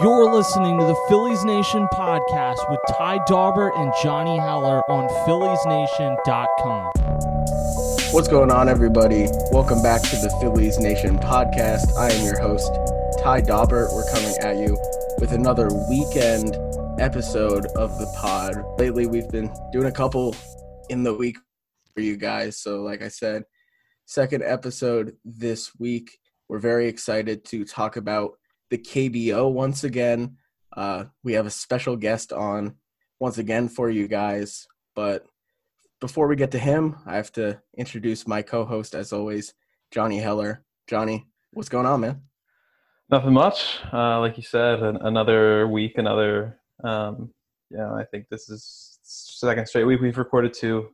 You're listening to the Phillies Nation podcast with Ty Daubert and Johnny Heller on PhilliesNation.com. What's going on, everybody? Welcome back to the Phillies Nation podcast. I am your host, Ty Daubert. We're coming at you with another weekend episode of the pod. Lately, we've been doing a couple in the week for you guys. So, like I said, second episode this week. We're very excited to talk about the KBO once again. Uh, we have a special guest on once again for you guys. But before we get to him, I have to introduce my co host, as always, Johnny Heller. Johnny, what's going on, man? Nothing much. Uh, like you said, an, another week, another. Um, yeah, I think this is second straight week we've recorded two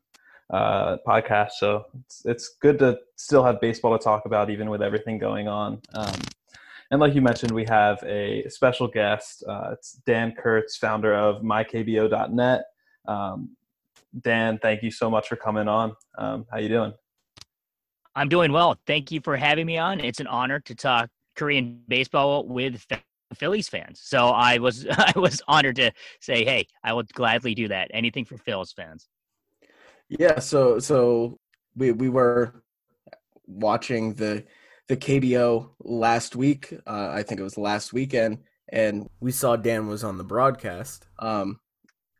uh, podcasts, so it's, it's good to still have baseball to talk about, even with everything going on. Um, and like you mentioned, we have a special guest. Uh, it's Dan Kurtz, founder of mykbo.net. Um, Dan, thank you so much for coming on. Um, how you doing? I'm doing well. Thank you for having me on. It's an honor to talk Korean baseball with Phillies fans. So I was I was honored to say, hey, I would gladly do that. Anything for Phillies fans. Yeah. So so we we were watching the the KBO last week. Uh, I think it was last weekend, and we saw Dan was on the broadcast. Um,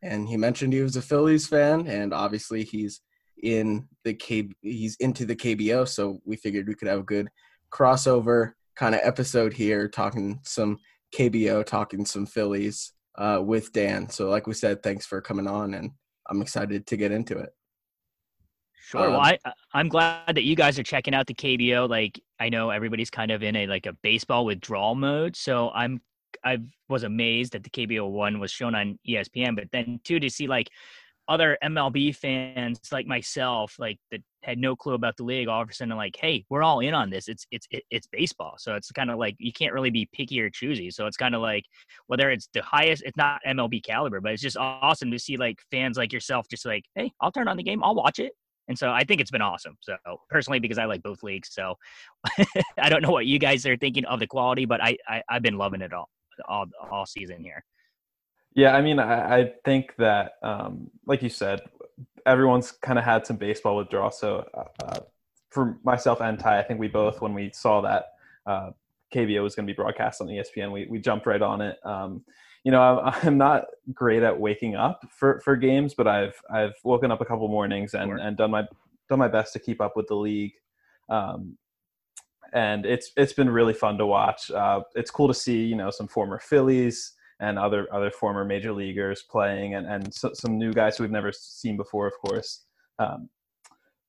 and he mentioned he was a Phillies fan, and obviously he's in the K. He's into the KBO, so we figured we could have a good crossover kind of episode here, talking some KBO, talking some Phillies uh, with Dan. So, like we said, thanks for coming on, and I'm excited to get into it. Sure. Um, well, I I'm glad that you guys are checking out the KBO. Like I know everybody's kind of in a like a baseball withdrawal mode, so I'm I was amazed that the KBO one was shown on ESPN, but then too to see like other MLB fans like myself, like that had no clue about the league, all of a sudden like, hey, we're all in on this. It's it's it's baseball, so it's kind of like you can't really be picky or choosy. So it's kind of like whether it's the highest, it's not MLB caliber, but it's just awesome to see like fans like yourself just like, hey, I'll turn on the game, I'll watch it, and so I think it's been awesome. So personally, because I like both leagues, so I don't know what you guys are thinking of the quality, but I, I have been loving it all all all season here. Yeah, I mean, I, I think that, um, like you said, everyone's kind of had some baseball withdrawal. So uh, uh, for myself and Ty, I think we both, when we saw that uh, KBO was going to be broadcast on ESPN, we we jumped right on it. Um, you know, I'm, I'm not great at waking up for, for games, but I've I've woken up a couple mornings and, sure. and done my done my best to keep up with the league. Um, and it's it's been really fun to watch. Uh, it's cool to see you know some former Phillies and other other former major leaguers playing, and and so, some new guys who we've never seen before, of course. Um,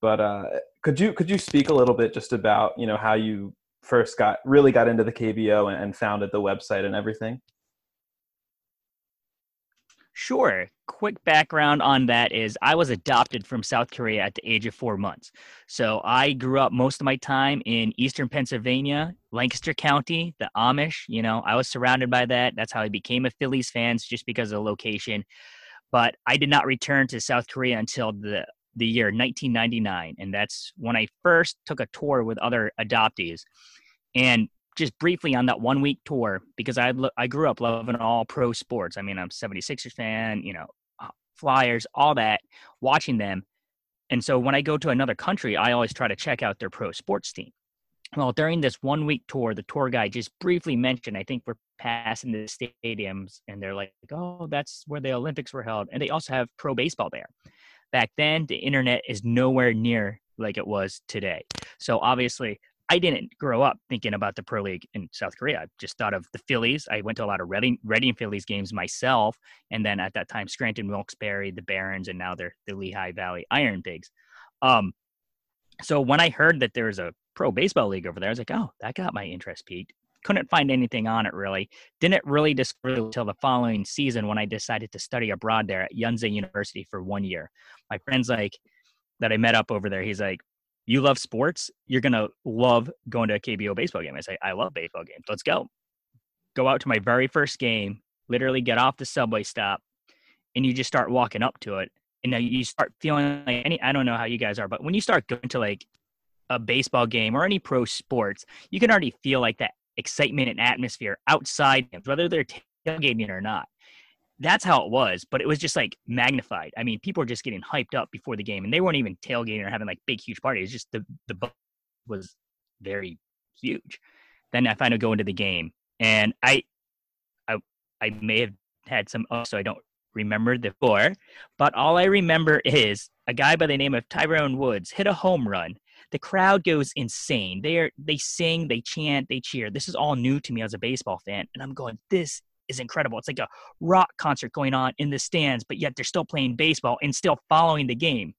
but uh, could you could you speak a little bit just about you know how you first got really got into the KBO and, and founded the website and everything? Sure. Quick background on that is I was adopted from South Korea at the age of four months. So I grew up most of my time in eastern Pennsylvania, Lancaster County, the Amish. You know, I was surrounded by that. That's how I became a Phillies fan, just because of the location. But I did not return to South Korea until the the year 1999, and that's when I first took a tour with other adoptees. And just briefly on that one week tour because I I grew up loving all pro sports. I mean, I'm 76ers fan, you know, uh, Flyers, all that, watching them. And so when I go to another country, I always try to check out their pro sports team. Well, during this one week tour, the tour guide just briefly mentioned, I think we're passing the stadiums, and they're like, oh, that's where the Olympics were held. And they also have pro baseball there. Back then, the internet is nowhere near like it was today. So obviously, I didn't grow up thinking about the pro league in South Korea. I just thought of the Phillies. I went to a lot of Reading, Reading Phillies games myself, and then at that time, Scranton Wilkes-Barre, the Barons, and now they're the Lehigh Valley Iron Pigs. Um, so when I heard that there was a pro baseball league over there, I was like, oh, that got my interest peaked. Couldn't find anything on it really. Didn't really discover until the following season when I decided to study abroad there at Yonsei University for one year. My friend's like that I met up over there. He's like, you love sports, you're gonna love going to a KBO baseball game. I say, I love baseball games. Let's go. Go out to my very first game, literally get off the subway stop, and you just start walking up to it. And now you start feeling like any I don't know how you guys are, but when you start going to like a baseball game or any pro sports, you can already feel like that excitement and atmosphere outside whether they're tailgating or not that's how it was, but it was just like magnified. I mean, people were just getting hyped up before the game, and they weren't even tailgating or having like big, huge parties. Just the the was very huge. Then I finally go into the game, and I, I, I may have had some, oh, so I don't remember the score, but all I remember is a guy by the name of Tyrone Woods hit a home run. The crowd goes insane. They are they sing, they chant, they cheer. This is all new to me as a baseball fan, and I'm going, this is incredible. It's like a rock concert going on in the stands, but yet they're still playing baseball and still following the game.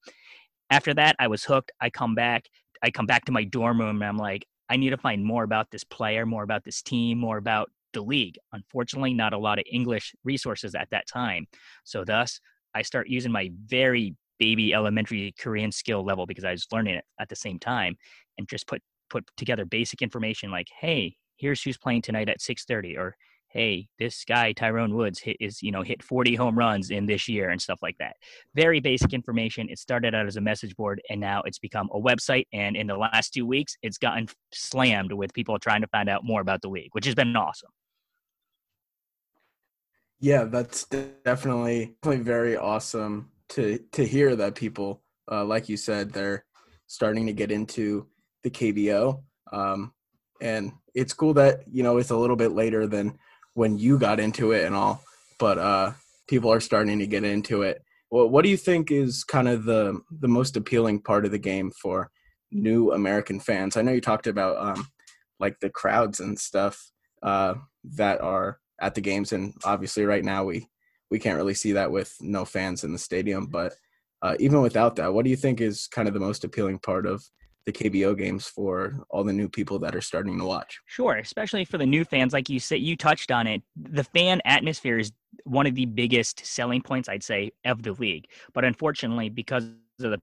After that, I was hooked. I come back. I come back to my dorm room and I'm like, I need to find more about this player, more about this team, more about the league. Unfortunately, not a lot of English resources at that time. So thus, I start using my very baby elementary Korean skill level because I was learning it at the same time and just put put together basic information like, hey, here's who's playing tonight at 6:30 or hey, this guy Tyrone Woods hit is you know hit 40 home runs in this year and stuff like that. Very basic information. It started out as a message board and now it's become a website. And in the last two weeks, it's gotten slammed with people trying to find out more about the league, which has been awesome. Yeah, that's definitely definitely very awesome to to hear that people, uh, like you said, they're starting to get into the KBO. Um, and it's cool that you know it's a little bit later than when you got into it and all, but uh, people are starting to get into it. Well, what do you think is kind of the the most appealing part of the game for new American fans? I know you talked about um, like the crowds and stuff uh, that are at the games, and obviously right now we we can't really see that with no fans in the stadium. But uh, even without that, what do you think is kind of the most appealing part of the KBO games for all the new people that are starting to watch. Sure, especially for the new fans, like you said, you touched on it. The fan atmosphere is one of the biggest selling points, I'd say, of the league. But unfortunately, because of the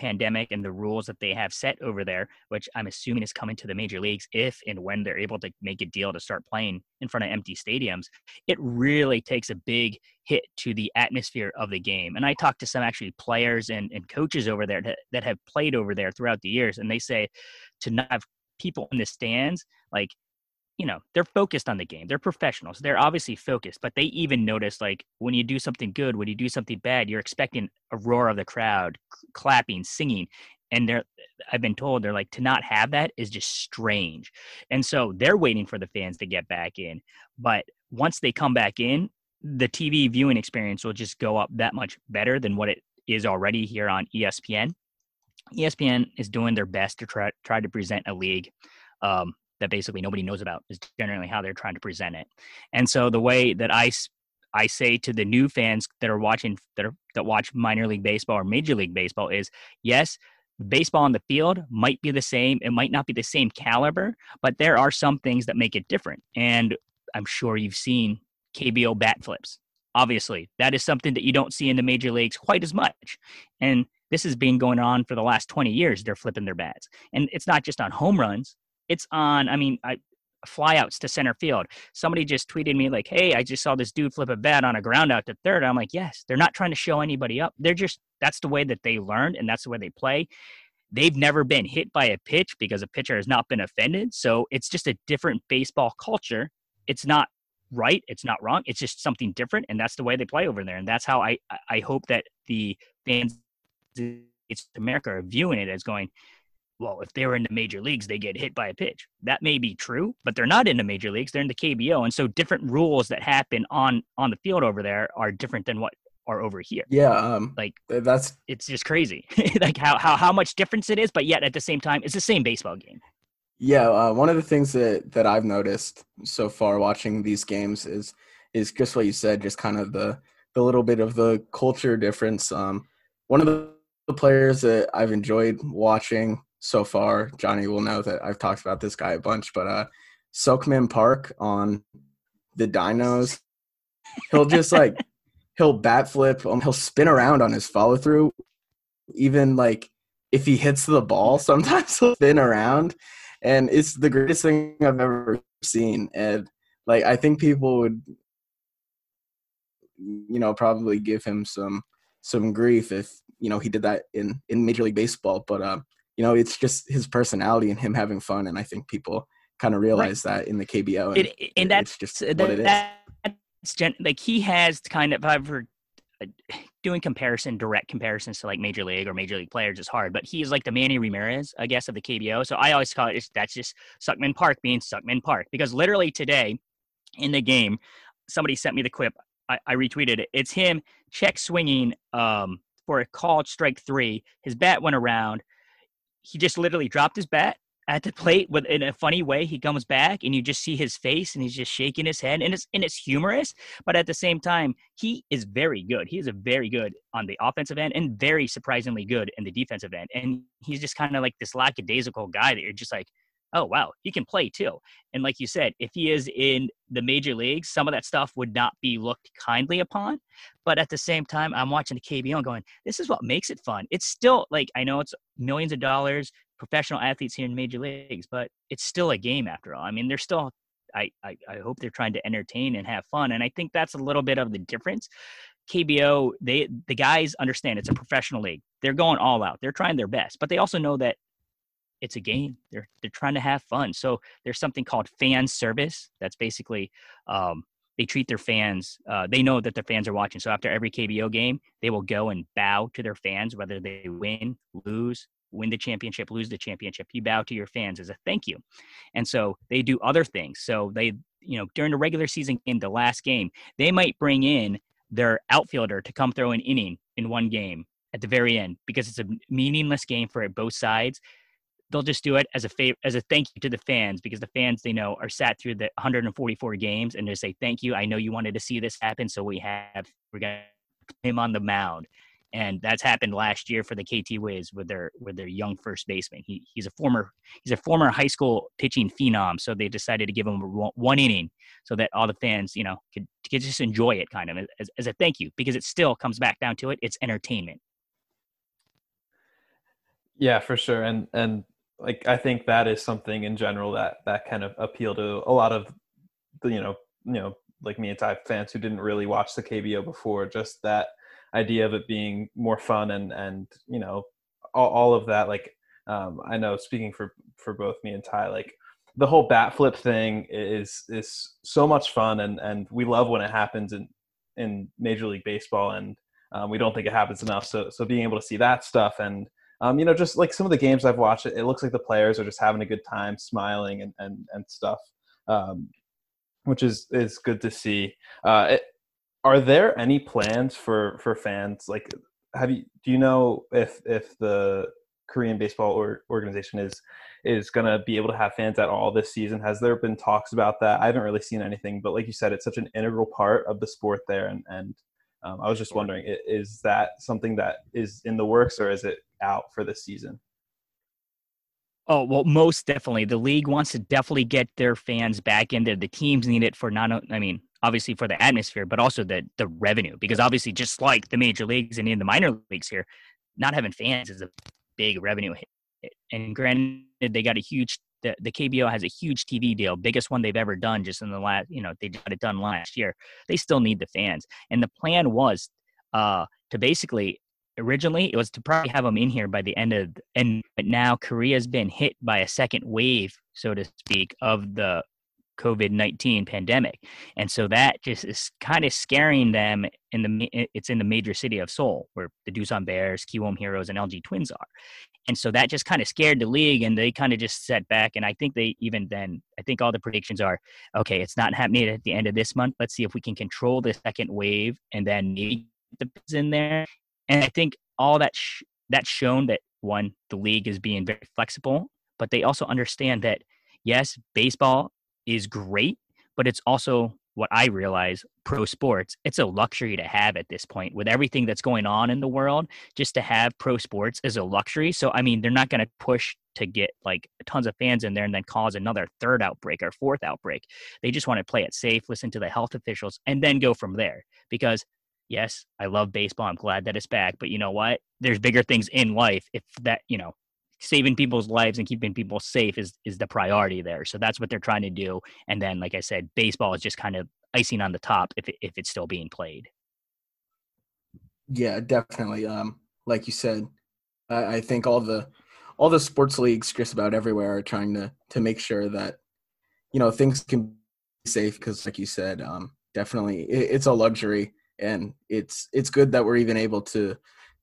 pandemic and the rules that they have set over there, which I'm assuming is coming to the major leagues if and when they're able to make a deal to start playing in front of empty stadiums, it really takes a big hit to the atmosphere of the game. And I talked to some actually players and, and coaches over there that, that have played over there throughout the years, and they say to not have people in the stands, like you know they're focused on the game they're professionals they're obviously focused but they even notice like when you do something good when you do something bad you're expecting a roar of the crowd clapping singing and they're i've been told they're like to not have that is just strange. And so they're waiting for the fans to get back in but once they come back in the tv viewing experience will just go up that much better than what it is already here on espn espn is doing their best to try, try to present a league um, that basically nobody knows about is generally how they're trying to present it. And so the way that I I say to the new fans that are watching that are that watch minor league baseball or major league baseball is yes, baseball on the field might be the same. It might not be the same caliber, but there are some things that make it different. And I'm sure you've seen KBO bat flips. Obviously, that is something that you don't see in the major leagues quite as much. And this has been going on for the last 20 years. They're flipping their bats. And it's not just on home runs, it's on, I mean, I, flyouts to center field. Somebody just tweeted me like, "Hey, I just saw this dude flip a bat on a ground out to third. I'm like, "Yes, they're not trying to show anybody up. They're just that's the way that they learned and that's the way they play. They've never been hit by a pitch because a pitcher has not been offended. So it's just a different baseball culture. It's not right. It's not wrong. It's just something different, and that's the way they play over there. And that's how I I hope that the fans, it's America, are viewing it as going well, if they were in the major leagues, they get hit by a pitch. That may be true, but they're not in the major leagues. They're in the KBO, and so different rules that happen on on the field over there are different than what are over here. Yeah, um, like that's it's just crazy, like how how how much difference it is, but yet at the same time, it's the same baseball game. Yeah, uh, one of the things that that I've noticed so far watching these games is is just what you said, just kind of the the little bit of the culture difference. Um, one of the players that I've enjoyed watching so far. Johnny will know that I've talked about this guy a bunch, but uh Seokmin Park on the Dinos, he'll just like he'll bat flip, um, he'll spin around on his follow through. Even like if he hits the ball, sometimes he'll spin around, and it's the greatest thing I've ever seen. And like I think people would, you know, probably give him some some grief if you know he did that in in Major League Baseball, but uh, you know, it's just his personality and him having fun. And I think people kind of realize that in the KBO. And, it, and that's just that, what it is. That's gen- like he has kind of I've ever doing comparison, direct comparisons to like major league or major league players is hard, but he's like the Manny Ramirez, I guess, of the KBO. So I always call it that's just Seokmin Park being Seokmin Park because literally today in the game, somebody sent me the clip. I, I retweeted it. It's him check swinging um, for a called strike three. His bat went around. He just literally dropped his bat at the plate with in a funny way. He comes back and you just see his face and he's just shaking his head and it's and it's humorous but at the same time he is very good. He is a very good on the offensive end and very surprisingly good in the defensive end. And he's just kind of like this lackadaisical guy that you're just like oh wow he can play too and like you said if he is in the major leagues some of that stuff would not be looked kindly upon but at the same time i'm watching the kbo and going this is what makes it fun it's still like i know it's millions of dollars professional athletes here in major leagues, but it's still a game after all. I mean, they're still I, I, I hope they're trying to entertain and have fun. And I think that's a little bit of the difference. KBO, they the guys understand it's a professional league. They're going all out. They're trying their best, but they also know that it's a game. They're they're trying to have fun. So there's something called fan service. That's basically um, they treat their fans. Uh, they know that their fans are watching. So after every KBO game, they will go and bow to their fans, whether they win, lose, win the championship, lose the championship, you bow to your fans as a thank you. And so they do other things. So they, you know, during the regular season in the last game, they might bring in their outfielder to come throw an inning in one game at the very end because it's a meaningless game for both sides. They'll just do it as a as a thank you to the fans because the fans they know are sat through the 144 games and they say thank you. I know you wanted to see this happen, so we have we're gonna him on the mound and that's happened last year for the KT Wiz with their with their young first baseman. He he's a former he's a former high school pitching phenom, so they decided to give him one inning so that all the fans you know could, could just enjoy it kind of as, as a thank you because it still comes back down to it it's entertainment. Yeah, for sure, and and like I think that is something in general that that kind of appeal to a lot of the you know you know like me and type fans who didn't really watch the KBO before, just that idea of it being more fun and and you know all, all of that like um, i know speaking for for both me and ty like the whole bat flip thing is is so much fun and and we love when it happens in in major league baseball and um, we don't think it happens enough. So so being able to see that stuff and um, you know just like some of the games i've watched it, it looks like the players are just having a good time smiling and and, and stuff um, which is is good to see. Uh, it, are there any plans for for fans? Like have you do you know if if the korean baseball or, organization is is going to be able to have fans at all this season? Has there been talks about that? I haven't really seen anything but like you said it's such an integral part of the sport there and and um, i was just wondering is that something that is in the works or is it out for the season Oh well, most definitely. The league wants to definitely get their fans back in there. The teams need it for not. I mean, obviously for the atmosphere, but also the the revenue. Because obviously, just like the major leagues and in the minor leagues here, not having fans is a big revenue hit. And granted, they got a huge the, the KBO has a huge TV deal, biggest one they've ever done just in the last, you know, they got it done last year. They still need the fans. And the plan was uh, to basically, originally, it was to probably have them in here by the end of, and but now Korea's been hit by a second wave, so to speak, of the COVID 19 pandemic. And so that just is kind of scaring them in the, it's in the major city of Seoul where the Doosan Bears, Kiwoom Heroes, and LG Twins are. And so that just kind of scared the league and they kind of just set back. And I think they even then, I think all the predictions are okay, it's not happening at the end of this month. Let's see if we can control the second wave and then maybe the in there. And I think all that, sh- that's shown that one, the league is being very flexible, but they also understand that yes, baseball is great, but it's also what I realize pro sports, it's a luxury to have at this point with everything that's going on in the world. Just to have pro sports is a luxury. So, I mean, they're not going to push to get like tons of fans in there and then cause another third outbreak or fourth outbreak. They just want to play it safe, listen to the health officials, and then go from there. Because, yes, I love baseball. I'm glad that it's back. But you know what? There's bigger things in life if that, you know, saving people's lives and keeping people safe is is the priority there. So that's what they're trying to do. And then, like I said, baseball is just kind of icing on the top if it, if it's still being played. Yeah, definitely. Um, like you said, I, I think all the all the sports leagues just about everywhere are trying to to make sure that you know things can be safe because, like you said, um, definitely it, it's a luxury, and it's it's good that we're even able to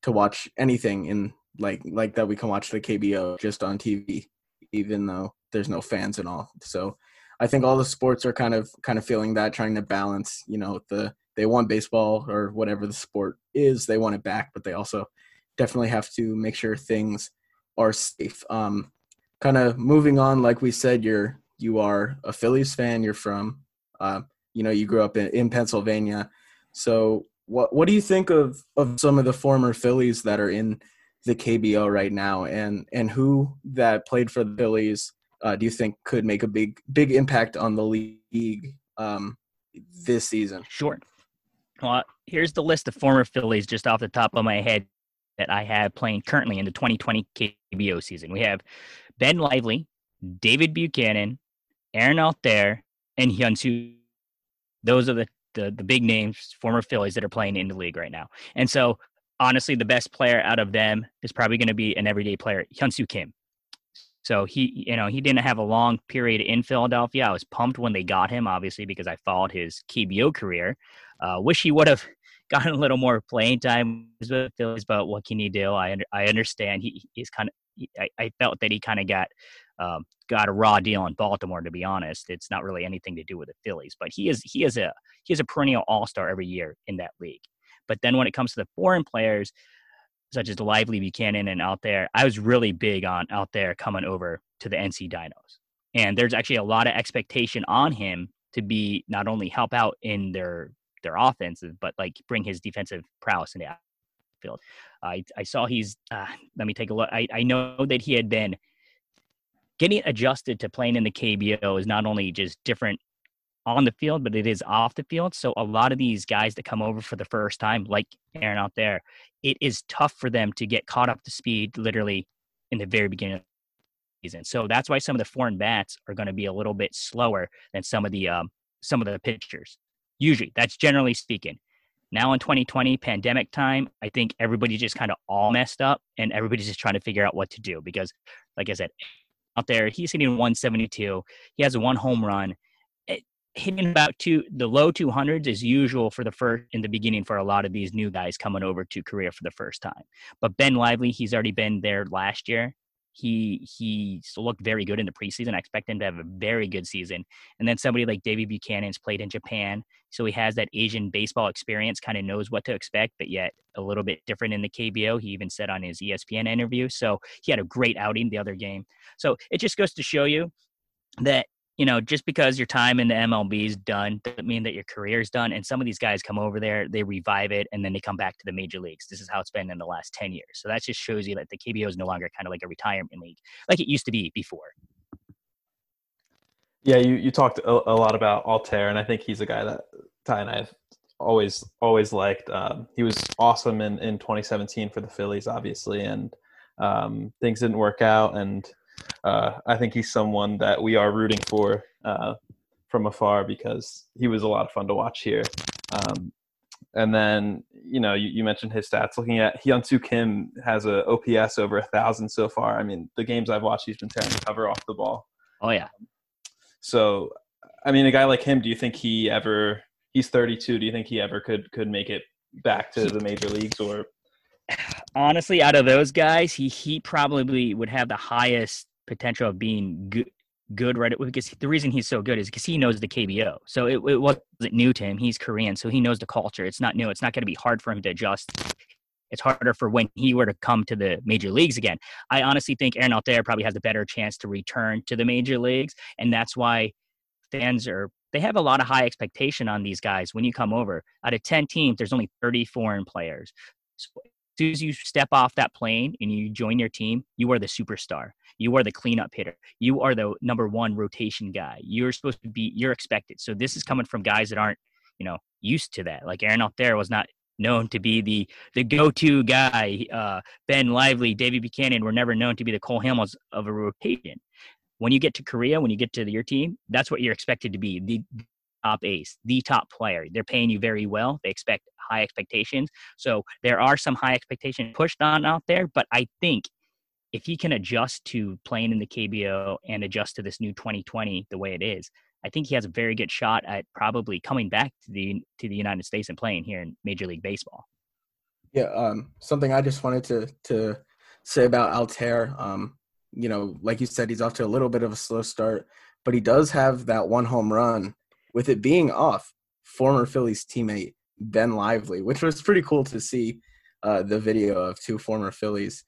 to watch anything in like like that we can watch the KBO just on TV, even though there's no fans and all. So I think all the sports are kind of kind of feeling that, trying to balance. You know, the they want baseball or whatever the sport is, they want it back, but they also definitely have to make sure things are safe. Um, kind of moving on, like we said, you're you are a Phillies fan. You're from, uh, you know, you grew up in, in Pennsylvania. So what what do you think of of some of the former Phillies that are in the KBO right now, and and who that played for the Phillies? Uh, do you think could make a big big impact on the league um, this season? Sure. Well, here's the list of former Phillies just off the top of my head that I have playing currently in the 2020 KBO season. We have Ben Lively, David Buchanan, Aaron Altherr, and Hyun-Soo. Those are the, the the big names, former Phillies that are playing in the league right now. And so, honestly, the best player out of them is probably going to be an everyday player, Hyun-Soo Kim. So he, you know, he didn't have a long period in Philadelphia. I was pumped when they got him, obviously, because I followed his KBO career. Uh, wish he would have gotten a little more playing time with Phillies, but what can you do? I I understand. He he's kind of. I, I felt that he kind of got um, got a raw deal in Baltimore. To be honest, it's not really anything to do with the Phillies, but he is he is a he is a perennial All Star every year in that league. But then when it comes to the foreign players, such as Lively Buchanan and Altherr, I was really big on Altherr coming over to the NC Dinos. And there's actually a lot of expectation on him to be not only help out in their their offenses, but like bring his defensive prowess in the field. I I saw he's uh, let me take a look. I, I know that he had been getting adjusted to playing in the KBO is not only just different on the field, but it is off the field. So a lot of these guys that come over for the first time, like Aaron Altherr, it is tough for them to get caught up to speed literally in the very beginning of the season. So that's why some of the foreign bats are going to be a little bit slower than some of the um, some of the pitchers. Usually, that's generally speaking. Now in 2020, pandemic time, I think everybody just kind of all messed up and everybody's just trying to figure out what to do because, like I said, Altherr, he's hitting 172. He has one home run. Eh, hitting about two the low 200s is usual for the first in the beginning for a lot of these new guys coming over to korea for the first time. But ben lively he's already been there last year he he looked very good in the preseason. I expect him to have a very good season. And then somebody like david buchanan's played in japan so he has that asian baseball experience kind of knows what to expect but yet a little bit different in the kbo he even said on his espn interview so he had a great outing the other game. So it just goes to show you that you know, just because your time in the MLB is done doesn't mean that your career is done. And some of these guys come over there, they revive it, and then they come back to the major leagues. This is how it's been in the last 10 years. So that just shows you that the KBO is no longer kind of like a retirement league like it used to be before. Yeah, you, you talked a, a lot about Altherr, and I think he's a guy that Ty and I have always always liked. Um, he was awesome in, in 2017 for the Phillies, obviously, and um, things didn't work out. And uh, I think he's someone that we are rooting for uh, from afar because he was a lot of fun to watch here. Um, and then, you know, you, you, mentioned his stats. Looking at Hyun-Soo Kim has a OPS over a thousand so far. I mean, the games I've watched, he's been tearing the cover off the ball. Oh yeah. So, I mean, a guy like him, do you think he ever? He's 32. Do you think he ever could could make it back to the major leagues or? Honestly, out of those guys, he he probably would have the highest potential of being good good right because the reason he's so good is because he knows the KBO. So it, it wasn't new to him. He's Korean, so he knows the culture. It's not new. It's not going to be hard for him to adjust. It's harder for when he were to come to the major leagues again. I honestly think Aaron Altherr probably has a better chance to return to the major leagues, and that's why fans are they have a lot of high expectation on these guys when you come over. Out of 10 teams, there's only 30 foreign players. So soon as you step off that plane and you join your team, you are the superstar. You are the cleanup hitter. You are the number one rotation guy. You're supposed to be, you're expected. So this is coming from guys that aren't, you know, used to that. Like Aaron Altherr was not known to be the the go-to guy. Uh, ben Lively, David Buchanan were never known to be the Cole Hamels of a rotation. When you get to Korea, when you get to your team, that's what you're expected to be the top ace, the top player. They're paying you very well. They expect high expectations. So there are some high expectations pushed on Altherr, but I think if he can adjust to playing in the KBO and adjust to this new 2020 the way it is, I think he has a very good shot at probably coming back to the to the United States and playing here in Major League Baseball. Yeah, um, something I just wanted to to say about Altherr. Um, you know, like you said, he's off to a little bit of a slow start, but he does have that one home run. With it being off, former Phillies teammate Ben Lively, which was pretty cool to see uh, the video of two former Phillies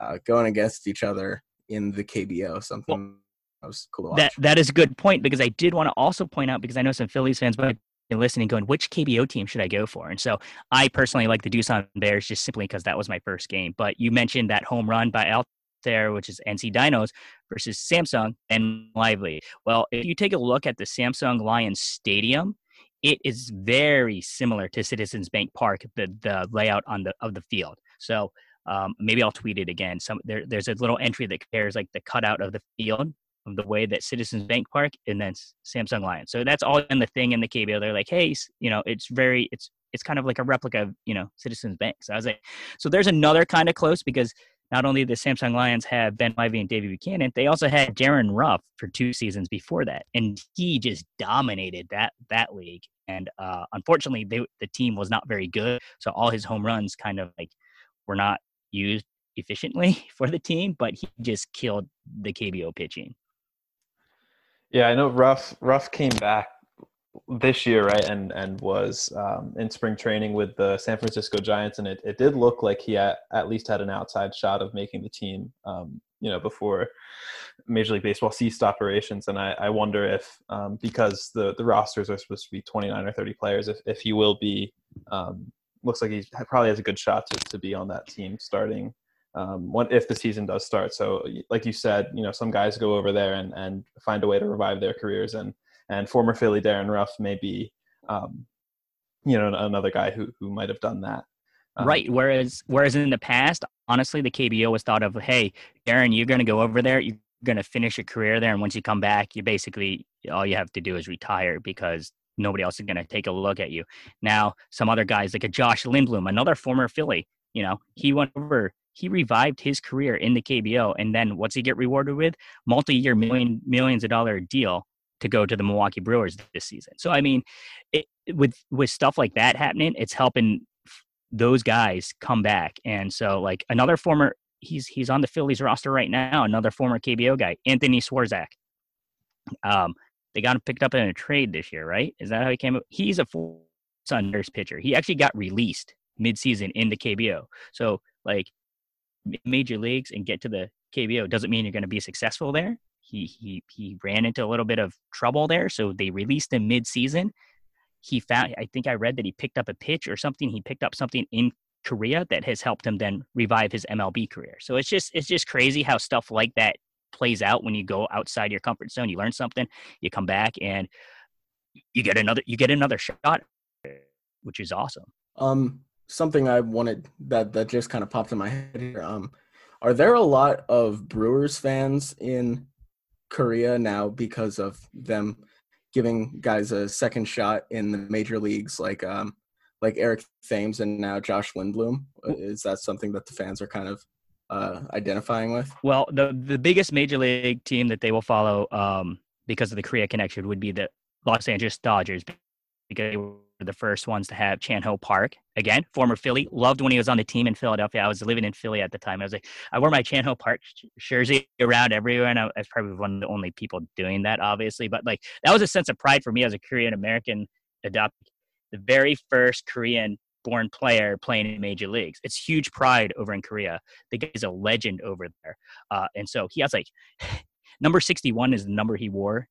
uh, going against each other in the KBO. Something well, that was cool to watch. That that is a good point because I did want to also point out because I know some Phillies fans might be listening, going, which KBO team should I go for? And so I personally like the Doosan Bears just simply because that was my first game. But you mentioned that home run by Altherr, which is NC Dinos versus Samsung and Lively. Well, if you take a look at the Samsung Lions Stadium, it is very similar to Citizens Bank Park, the the layout on the of the field. So um, maybe I'll tweet it again. Some there, there's a little entry that compares like the cutout of the field of the way that Citizens Bank Park and then Samsung Lions. So that's all in the thing in the KBO. They're like, hey, you know, it's very, it's it's kind of like a replica of you know Citizens Bank. So I was like, so there's another kind of close because not only the Samsung Lions have Ben Lively and David Buchanan, they also had Darin Ruf for two seasons before that, and he just dominated that that league. And uh, unfortunately, they, the team was not very good, so all his home runs kind of like were not used efficiently for the team. But he just killed the KBO pitching. Yeah, I know. Ruf Ruf came back this year, right, and and was um, in spring training with the San Francisco Giants, and it, it did look like he at, at least had an outside shot of making the team. Um, you know, before Major League Baseball ceased operations, and I, I wonder if um, because the the rosters are supposed to be 29 or 30 players, if if he will be. Um, looks like he probably has a good shot to, to be on that team starting um, what if the season does start. So, like you said, you know, some guys go over there and, and find a way to revive their careers, and and former Philly Darin Ruf may be, um, you know, another guy who who might have done that. Um, right. Whereas whereas in the past, honestly, the KBO was thought of, hey, Darren, you're going to go over there, you're going to finish your career there, and once you come back, you basically all you have to do is retire because nobody else is going to take a look at you. Now, some other guys like a Josh Lindblom, another former Philly, you know, he went over he revived his career in the KBO, and then what's he get rewarded with? Multi-year million millions of dollar deal to go to the Milwaukee Brewers this season. So I mean, it, with with stuff like that happening, it's helping those guys come back. And so like another former, he's he's on the Phillies roster right now. Another former KBO guy, Anthony Swarzak. Um, they got him picked up in a trade this year, right? Is that how he came up? He's a Sunder's pitcher. He actually got released midseason in the KBO. So like major leagues and get to the KBO doesn't mean you're going to be successful there. He he he ran into a little bit of trouble there, so they released him mid-season. He found I think I read that he picked up a pitch or something. He picked up something in Korea that has helped him then revive his MLB career. So it's just it's just crazy how stuff like that plays out when you go outside your comfort zone. You learn something, you come back and you get another you get another shot, which is awesome. Um something I wanted that that just kind of popped in my head here. Um, are there a lot of Brewers fans in Korea now because of them giving guys a second shot in the major leagues, like um, like Eric Thames and now Josh Lindblom? Is that something that the fans are kind of uh, identifying with? Well, the the biggest major league team that they will follow um, because of the Korea connection would be the Los Angeles Dodgers because they were the first ones to have Chan Ho Park. Again, former Philly. Loved when he was on the team in Philadelphia. I was living in Philly at the time. I was like, I wore my Chan Ho Park jersey around everywhere, and I, was probably one of the only people doing that, obviously. But like, that was a sense of pride for me as a Korean American adopted, the very first Korean born player playing in major leagues. It's huge pride over in Korea. The guy's a legend over there. Uh, and so he has like number 61 is the number he wore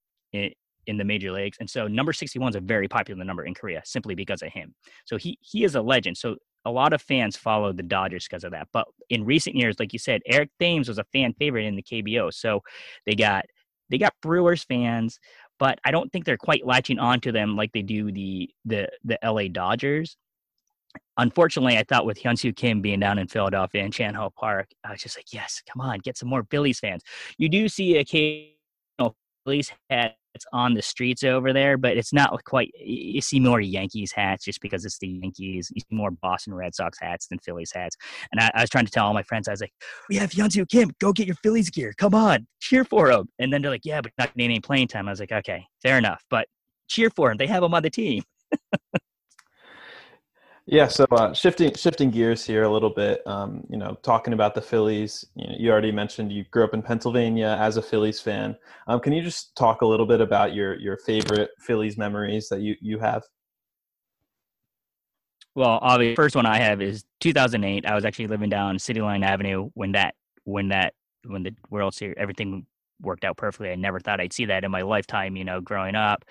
in the major leagues. And so number 61 is a very popular number in Korea simply because of him. So he he is a legend. So a lot of fans follow the Dodgers because of that. But in recent years, like you said, Eric Thames was a fan favorite in the KBO. So they got they got Brewers fans, but I don't think they're quite latching on to them like they do the the the LA Dodgers. Unfortunately, I thought with Hyunsoo Kim being down in Philadelphia and Chan Ho Park, I was just like, yes, come on, get some more Phillies fans. You do see occasional Phillies had it's on the streets over there, but it's not quite. You see more Yankees hats just because it's the Yankees. You see more Boston Red Sox hats than Phillies hats. And I, I was trying to tell all my friends, I was like, "We have Hyunsoo Kim. Go get your Phillies gear. Come on, cheer for him." And then they're like, "Yeah, but not getting any playing time." I was like, "Okay, fair enough, but cheer for him. They have him on the team." Yeah, so uh, shifting shifting gears here a little bit, um, you know, talking about the Phillies. You, know, you, already mentioned you grew up in Pennsylvania as a Phillies fan. Um, can you just talk a little bit about your your favorite Phillies memories that you you have? Well, obviously, first one I have is 2008. I was actually living down City Line Avenue when that when that when the World Series everything worked out perfectly. I never thought I'd see that in my lifetime. You know, growing up,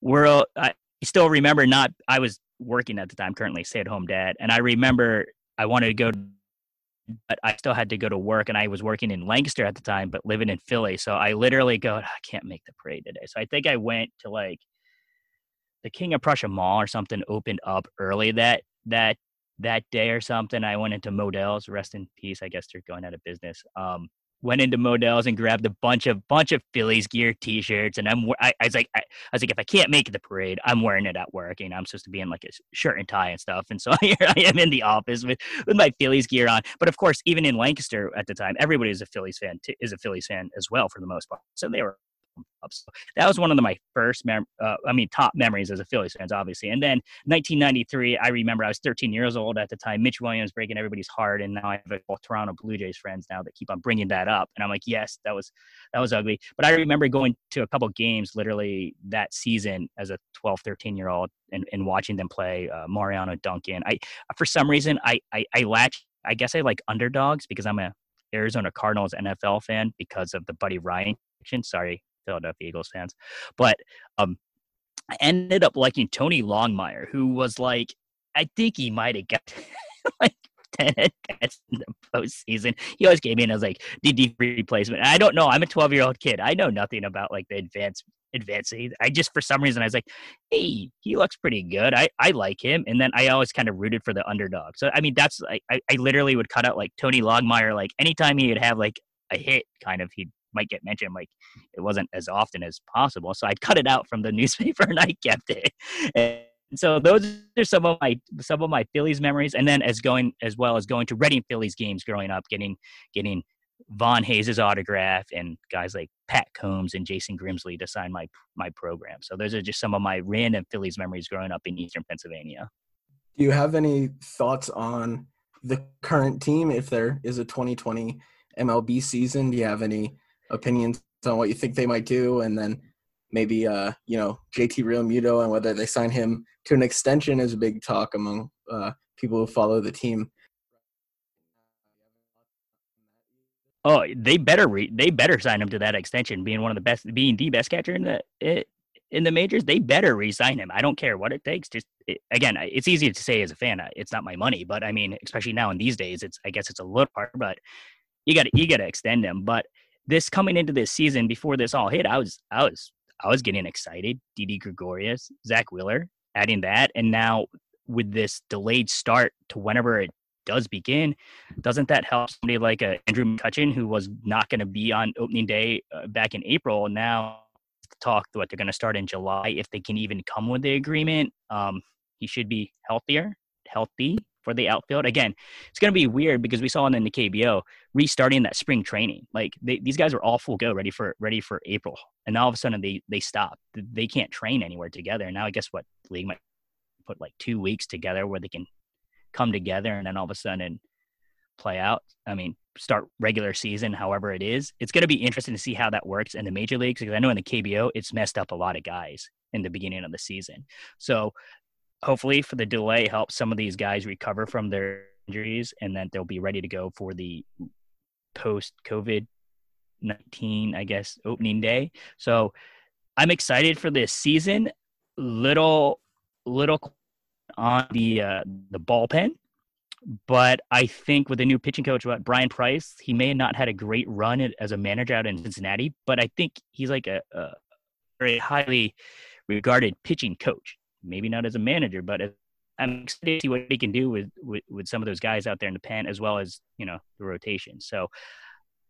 world. I still remember not. I was working at the time, currently stay at home dad. And I remember I wanted to go, but I still had to go to work. And I was working in Lancaster at the time, but living in Philly. So I literally go, I can't make the parade today. So I think I went to like the King of Prussia Mall or something opened up early that that that day or something. I went into Modell's, rest in peace. I guess they're going out of business. Um, went into Modell's and grabbed a bunch of bunch of Phillies gear T-shirts, and I'm I, I was like I, I, was like if I can't make the parade, I'm wearing it at work, and I'm supposed to be in like a shirt and tie and stuff, and so here I am in the office with with my Phillies gear on. But of course, even in Lancaster at the time, everybody is a Phillies fan t- is a Phillies fan as well for the most part, so they were so that was one of the, my first, mem- uh, I mean, top memories as a Phillies fans, obviously. And then 1993, I remember I was 13 years old at the time. Mitch Williams breaking everybody's heart, and now I have a Toronto Blue Jays friends now that keep on bringing that up. And I'm like, yes, that was that was ugly. But I remember going to a couple games literally that season as a 12, 13 year old, and, and watching them play uh, Mariano Duncan. I for some reason I I, I latch. I guess I like underdogs because I'm a Arizona Cardinals NFL fan because of the Buddy Ryan. Sorry, Philadelphia Eagles fans. But um, I ended up liking Tony Longmire, who was like, I think he might have got like 10 at in the postseason. He always came in as like DD replacement. I don't know. I'm a 12 year old kid. I know nothing about like the advanced advancing. I just for some reason I was like, hey, he looks pretty good. I, I like him. And then I always kind of rooted for the underdog. So I mean that's I, I, I literally would cut out like Tony Longmire like anytime he would have like a hit kind of he'd might get mentioned. Like it wasn't as often as possible, so I'd cut it out from the newspaper and I kept it. And so those are some of my some of my Phillies memories, and then as going as well as going to Reading Phillies games growing up, getting getting Von Hayes' autograph and guys like Pat Combs and Jason Grimsley to sign my my program. So those are just some of my random Phillies memories growing up in Eastern Pennsylvania. Do you have any thoughts on the current team if there is a 2020 MLB season? Do you have any opinions on what you think they might do, and then maybe uh, you know JT Realmuto and whether they sign him to an extension is a big talk among uh, people who follow the team. Oh, they better re- they better sign him to that extension. Being one of the best, being the best catcher in the in the majors, they better re-sign him. I don't care what it takes. Just it, again, it's easy to say as a fan. It's not my money, but I mean, especially now in these days, it's I guess it's a little hard, but you got you got to extend him. But this coming into this season before this all hit, I was I was I was getting excited. Didi Gregorius, Zack Wheeler, adding that, and now with this delayed start to whenever it does begin, doesn't that help somebody like uh, Andrew McCutchen, who was not going to be on opening day uh, back in April, now talk what they're going to start in July if they can even come with the agreement. Um, he should be healthier, healthy, for the outfield. Again, it's going to be weird because we saw in the KBO restarting that spring training. Like they, these guys are all full go, ready for ready for April, and now all of a sudden they they stop. They can't train anywhere together. And now I guess what the league might put like two weeks together where they can come together, and then all of a sudden play out. I mean, start regular season, however it is. It's going to be interesting to see how that works in the major leagues because I know in the KBO it's messed up a lot of guys in the beginning of the season. So hopefully for the delay help some of these guys recover from their injuries and then they'll be ready to go for the post COVID 19, I guess, opening day. So I'm excited for this season. Little, little on the uh, the bullpen, but I think with the new pitching coach, what Bryan Price, he may have not had a great run as a manager out in Cincinnati, but I think he's like a, a very highly regarded pitching coach maybe not as a manager, but I'm excited to see what he can do with, with, with some of those guys out there in the pen as well as you know the rotation. So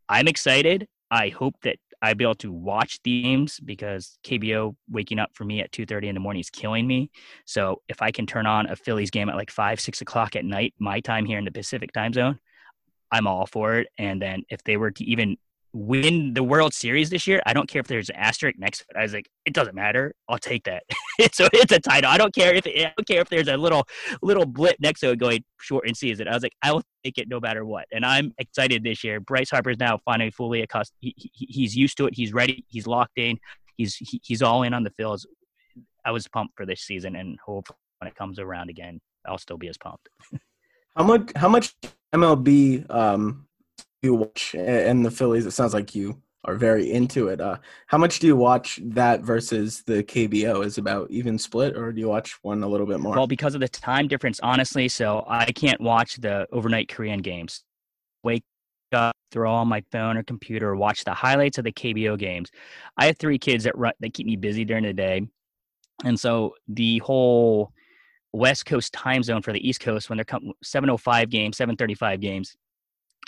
I'm excited. I hope that I'd be able to watch the games because KBO waking up for me at 2:30 in the morning is killing me. So if I can turn on a Phillies game at like five, six o'clock at night, my time here in the Pacific time zone, I'm all for it. And then if they were to even win the World Series this year, I don't care if there's an asterisk next to it. I was like, it doesn't matter. I'll take that. so it's a title. I don't care if it, I don't care if there's a little little blip next to it going short in season. I was like, I will take it no matter what. And I'm excited this year. Bryce Harper's now finally fully accustomed. He, he, he's used to it. He's ready. He's locked in. He's he, he's all in on the fields. I was pumped for this season, and hopefully when it comes around again, I'll still be as pumped. how much how much MLB um, you watch and the Phillies? It sounds like you are very into it. Uh, how much do you watch that versus the KBO? Is about even split, or do you watch one a little bit more? Well, because of the time difference, honestly, so I can't watch the overnight Korean games. Wake up, throw on my phone or computer, watch the highlights of the KBO games. I have three kids that run that keep me busy during the day, and so the whole West Coast time zone for the East Coast when they're 7:05 games, 7:35 games,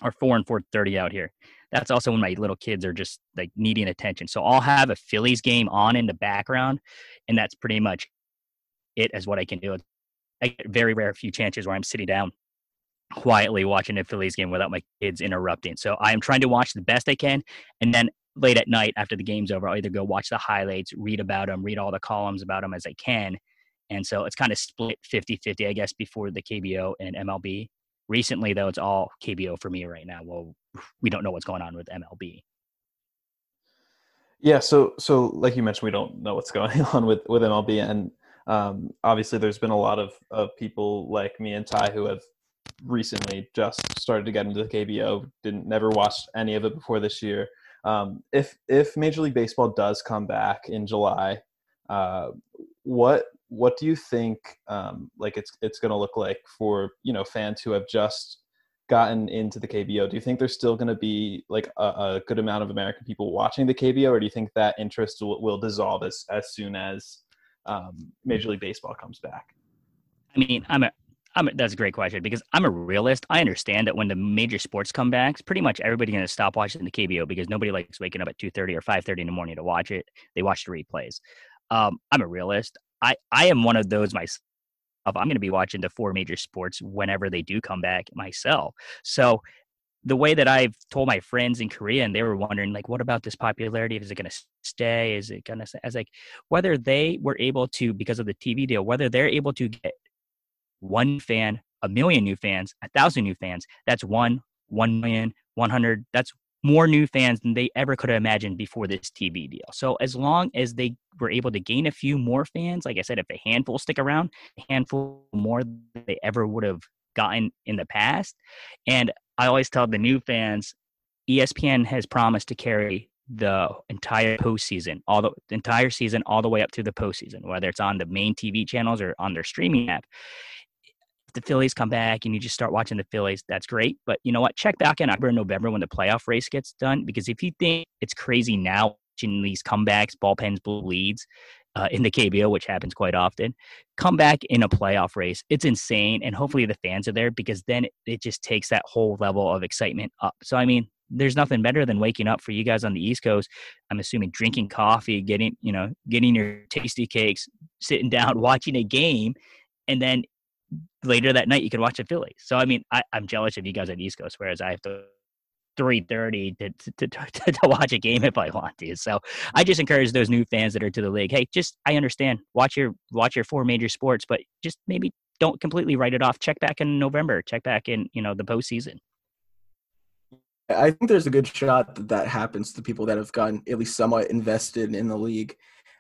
or four and 4:30 out here. That's also when my little kids are just like needing attention. So I'll have a Phillies game on in the background, and that's pretty much it as what I can do. I get very rare few chances where I'm sitting down quietly watching a Phillies game without my kids interrupting. So I am trying to watch the best I can, and then late at night after the game's over, I'll either go watch the highlights, read about them, read all the columns about them as I can, and so it's kind of split 50 50, I guess, before the KBO and MLB. Recently, though, it's all KBO for me right now. Well, we don't know what's going on with MLB. Yeah, so so like you mentioned, we don't know what's going on with with MLB, and um, obviously, there's been a lot of of people like me and Ty who have recently just started to get into the KBO. Didn't never watched any of it before this year. Um, if if Major League Baseball does come back in July, uh, what what do you think um, like it's it's going to look like for you know fans who have just gotten into the KBO? Do you think there's still going to be like a, a, good amount of American people watching the KBO, or do you think that interest will, will dissolve as as soon as um, Major League Baseball comes back? I mean, I'm a I'm a, that's a great question because I'm a realist. I understand that when the major sports come back, pretty much everybody's going to stop watching the KBO because nobody likes waking up at 2:30 or 5:30 in the morning to watch it. They watch the replays. Um, I'm a realist. I I am one of those myself. I'm going to be watching the four major sports whenever they do come back myself. So the way that I've told my friends in Korea, and they were wondering, like, what about this popularity? Is it going to stay? Is it going to? As like whether they were able to because of the TV deal, whether they're able to get one fan, a million new fans, a thousand new fans. That's one, one million, one hundred. That's more new fans than they ever could have imagined before this TV deal. So as long as they were able to gain a few more fans, like I said, if a handful stick around, a handful more than they ever would have gotten in the past. And I always tell the new fans, ESPN has promised to carry the entire postseason, all the, the entire season, all the way up to the postseason, whether it's on the main TV channels or on their streaming app the Phillies come back and you just start watching the Phillies, that's great. But you know what? Check back in October and November when the playoff race gets done. Because if you think it's crazy now watching these comebacks, bullpens, blue leads uh, in the KBO, which happens quite often, come back in a playoff race. It's insane. And hopefully the fans are there because then it just takes that whole level of excitement up. So, I mean, there's nothing better than waking up for you guys on the East Coast. I'm assuming drinking coffee, getting, you know, getting your Tastykakes, sitting down, watching a game, and then later that night you can watch the Phillies. So I mean, I, am jealous of you guys at East Coast, whereas I have to three thirty to to, to to watch a game if I want to. So I just encourage those new fans that are to the league. Hey, just I understand. Watch your watch your four major sports, but just maybe don't completely write it off. Check back in November. Check back in you know the postseason. I think there's a good shot that that happens to people that have gotten at least somewhat invested in the league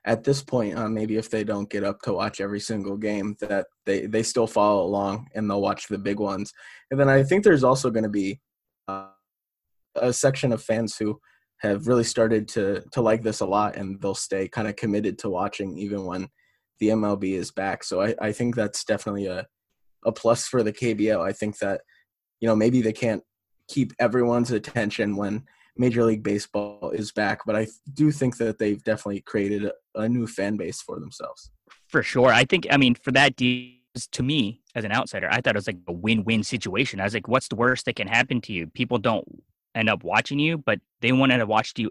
at this point, uh, maybe if they don't get up to watch every single game, that they they still follow along and they'll watch the big ones. And then I think there's also going to be uh, a section of fans who have really started to to like this a lot, and they'll stay kind of committed to watching even when the MLB is back. So I, I think that's definitely a a plus for the KBO. I think that you know maybe they can't keep everyone's attention when Major League Baseball is back, but I do think that they've definitely created a, a new fan base for themselves. For sure. I think, I mean, for that deal, to me as an outsider, I thought it was like a win-win situation. I was like, what's the worst that can happen to you? People don't end up watching you, but they wanted to watch you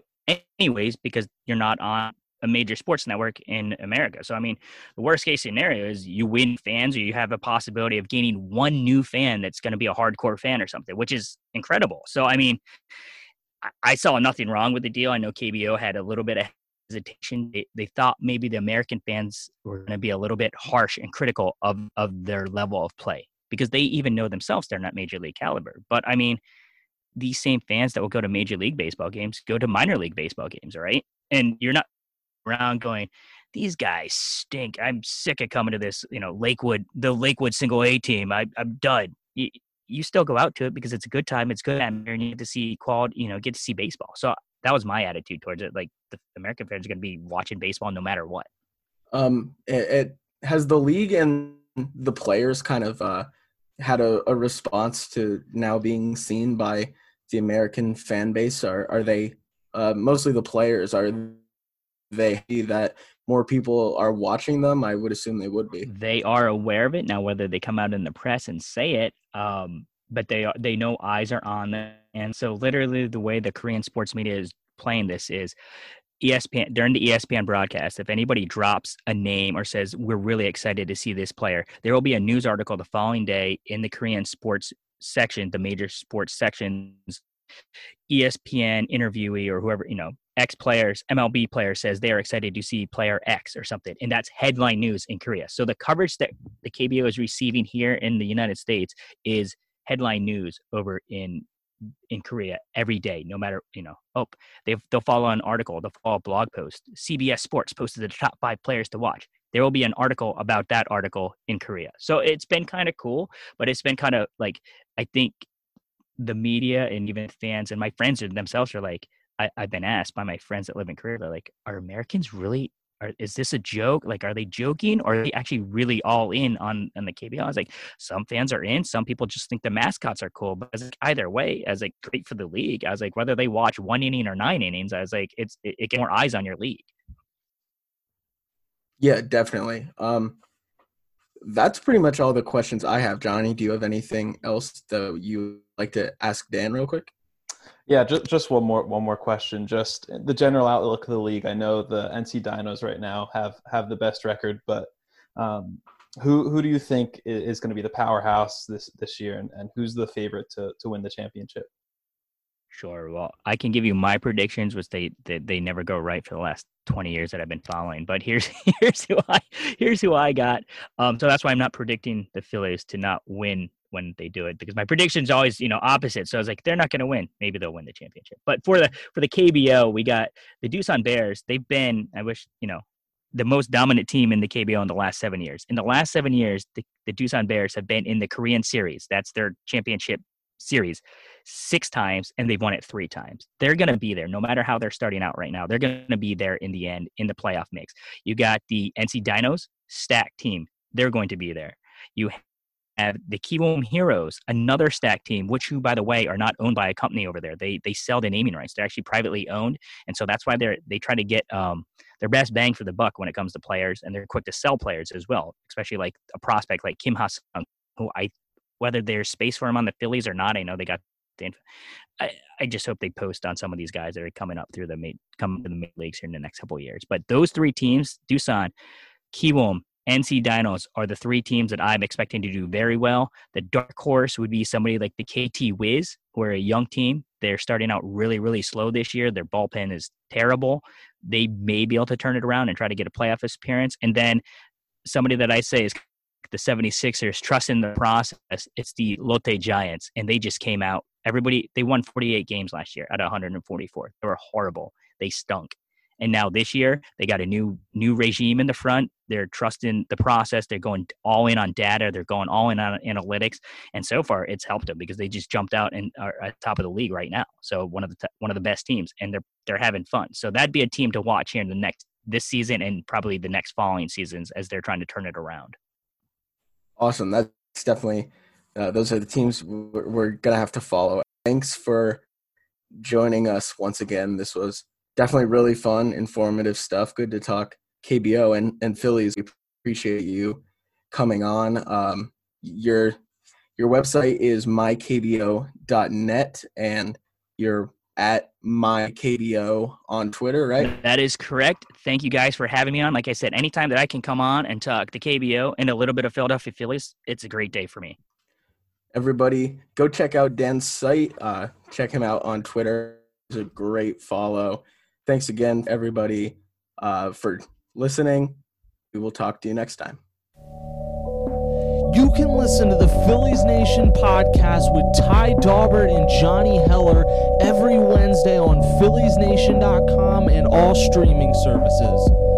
anyways because you're not on a major sports network in America. So I mean, the worst case scenario is you win fans or you have a possibility of gaining one new fan that's going to be a hardcore fan or something, which is incredible. So I mean, I saw nothing wrong with the deal. I know KBO had a little bit of hesitation. They, they thought maybe the American fans were going to be a little bit harsh and critical of of their level of play because they even know themselves they're not major league caliber. But I mean, these same fans that will go to major league baseball games go to minor league baseball games, right? And you're not around going, these guys stink. I'm sick of coming to this, you know, Lakewood, the Lakewood single A team. I, I'm done. You, still go out to it because it's a good time. It's good and you get to see quality, you know, get to see baseball. So that was my attitude towards it. Like the American fans are going to be watching baseball no matter what. Um, it, it has the league and the players kind of uh, had a, a response to now being seen by the American fan base. Are are they uh, mostly the players? Are they that more people are watching them? I would assume they would be. They are aware of it now. Whether they come out in the press and say it, um, but they are, they know eyes are on them. And so, literally, the way the Korean sports media is playing this is ESPN during the ESPN broadcast, if anybody drops a name or says we're really excited to see this player, there will be a news article the following day in the Korean sports section, the major sports sections ESPN interviewee or whoever, you know, X players, MLB player says they are excited to see player X or something. And that's headline news in Korea. So the coverage that the KBO is receiving here in the United States is headline news over in in Korea every day, no matter, you know, oh, they they'll follow an article, they'll follow a blog post. CBS Sports posted the top five players to watch. There will be an article about that article in Korea. So it's been kind of cool, but it's been kind of like, I think the media and even fans and my friends themselves are like, I, have been asked by my friends that live in Korea, like, are Americans really, are, is this a joke? Like, are they joking or are they actually really all in on, on the KBO? I was like, some fans are in, some people just think the mascots are cool. But like, either way, I was like, great for the league. I was like, whether they watch one inning or nine innings, I was like, it's, it, it gets more eyes on your league. Yeah, definitely. Um, that's pretty much all the questions I have. Johnny, do you have anything else that you like to ask Dan real quick? Yeah, just just one more one more question. Just the general outlook of the league. I know the NC Dinos right now have have the best record, but um, who who do you think is going to be the powerhouse this this year, and, and who's the favorite to to win the championship? Sure. Well, I can give you my predictions, which they, they they never go right for the last twenty years that I've been following. But here's here's who I here's who I got. Um, so that's why I'm not predicting the Phillies to not win when they do it because my prediction's always you know opposite. So I was like, they're not going to win. Maybe they'll win the championship. But for the for the KBO, we got the Doosan Bears. They've been, I wish you know, the most dominant team in the KBO in the last seven years. In the last seven years, the, the Doosan Bears have been in the Korean Series. That's their championship series six times and they've won it three times. They're going to be there no matter how they're starting out right now. They're going to be there in the end in the playoff mix. You got the NC Dinos stack team. They're going to be there. You have the Kiwoom Heroes, another stack team, which who, by the way, are not owned by a company over there. They they sell the naming rights. They're actually privately owned, and so that's why they're they try to get um, their best bang for the buck when it comes to players, and they're quick to sell players as well, especially like a prospect like Kim Ha-sung, who I whether there's space for him on the Phillies or not. I know they got. The. I, I just hope they post on some of these guys that are coming up through the come to the mid leagues here in the next couple of years. But those three teams, Doosan, Kiwoom, NC Dinos are the three teams that I'm expecting to do very well. The dark horse would be somebody like the KT Wiz, who are a young team. They're starting out really, really slow this year. Their bullpen is terrible. They may be able to turn it around and try to get a playoff appearance. And then somebody that I say is the 76ers trust in the process. It's the Lotte Giants, and they just came out. Everybody, they won 48 games last year of 144. They were horrible. They stunk. And now this year, they got a new new regime in the front. They're trusting the process. They're going all in on data. They're going all in on analytics. And so far, it's helped them because they just jumped out and are at top of the league right now. So one of the one of the best teams, and they're they're having fun. So that'd be a team to watch here in the next this season and probably the next following seasons as they're trying to turn it around. Awesome. That's definitely uh, those are the teams we're, we're gonna have to follow. Thanks for joining us once again. This was definitely really fun, informative stuff. Good to talk KBO and, and Phillies. We appreciate you coming on. Um, your your website is mykbo.net and you're at mykbo on Twitter, right? That is correct. Thank you guys for having me on. Like I said, anytime that I can come on and talk to KBO and a little bit of Philadelphia Phillies, it's a great day for me. Everybody, go check out Dan's site. Uh, check him out on Twitter. It's a great follow. Thanks again, everybody, uh, for listening. We will talk to you next time. You can listen to the Phillies Nation podcast with Ty Daubert and Johnny Heller every Wednesday on PhilliesNation.com and all streaming services.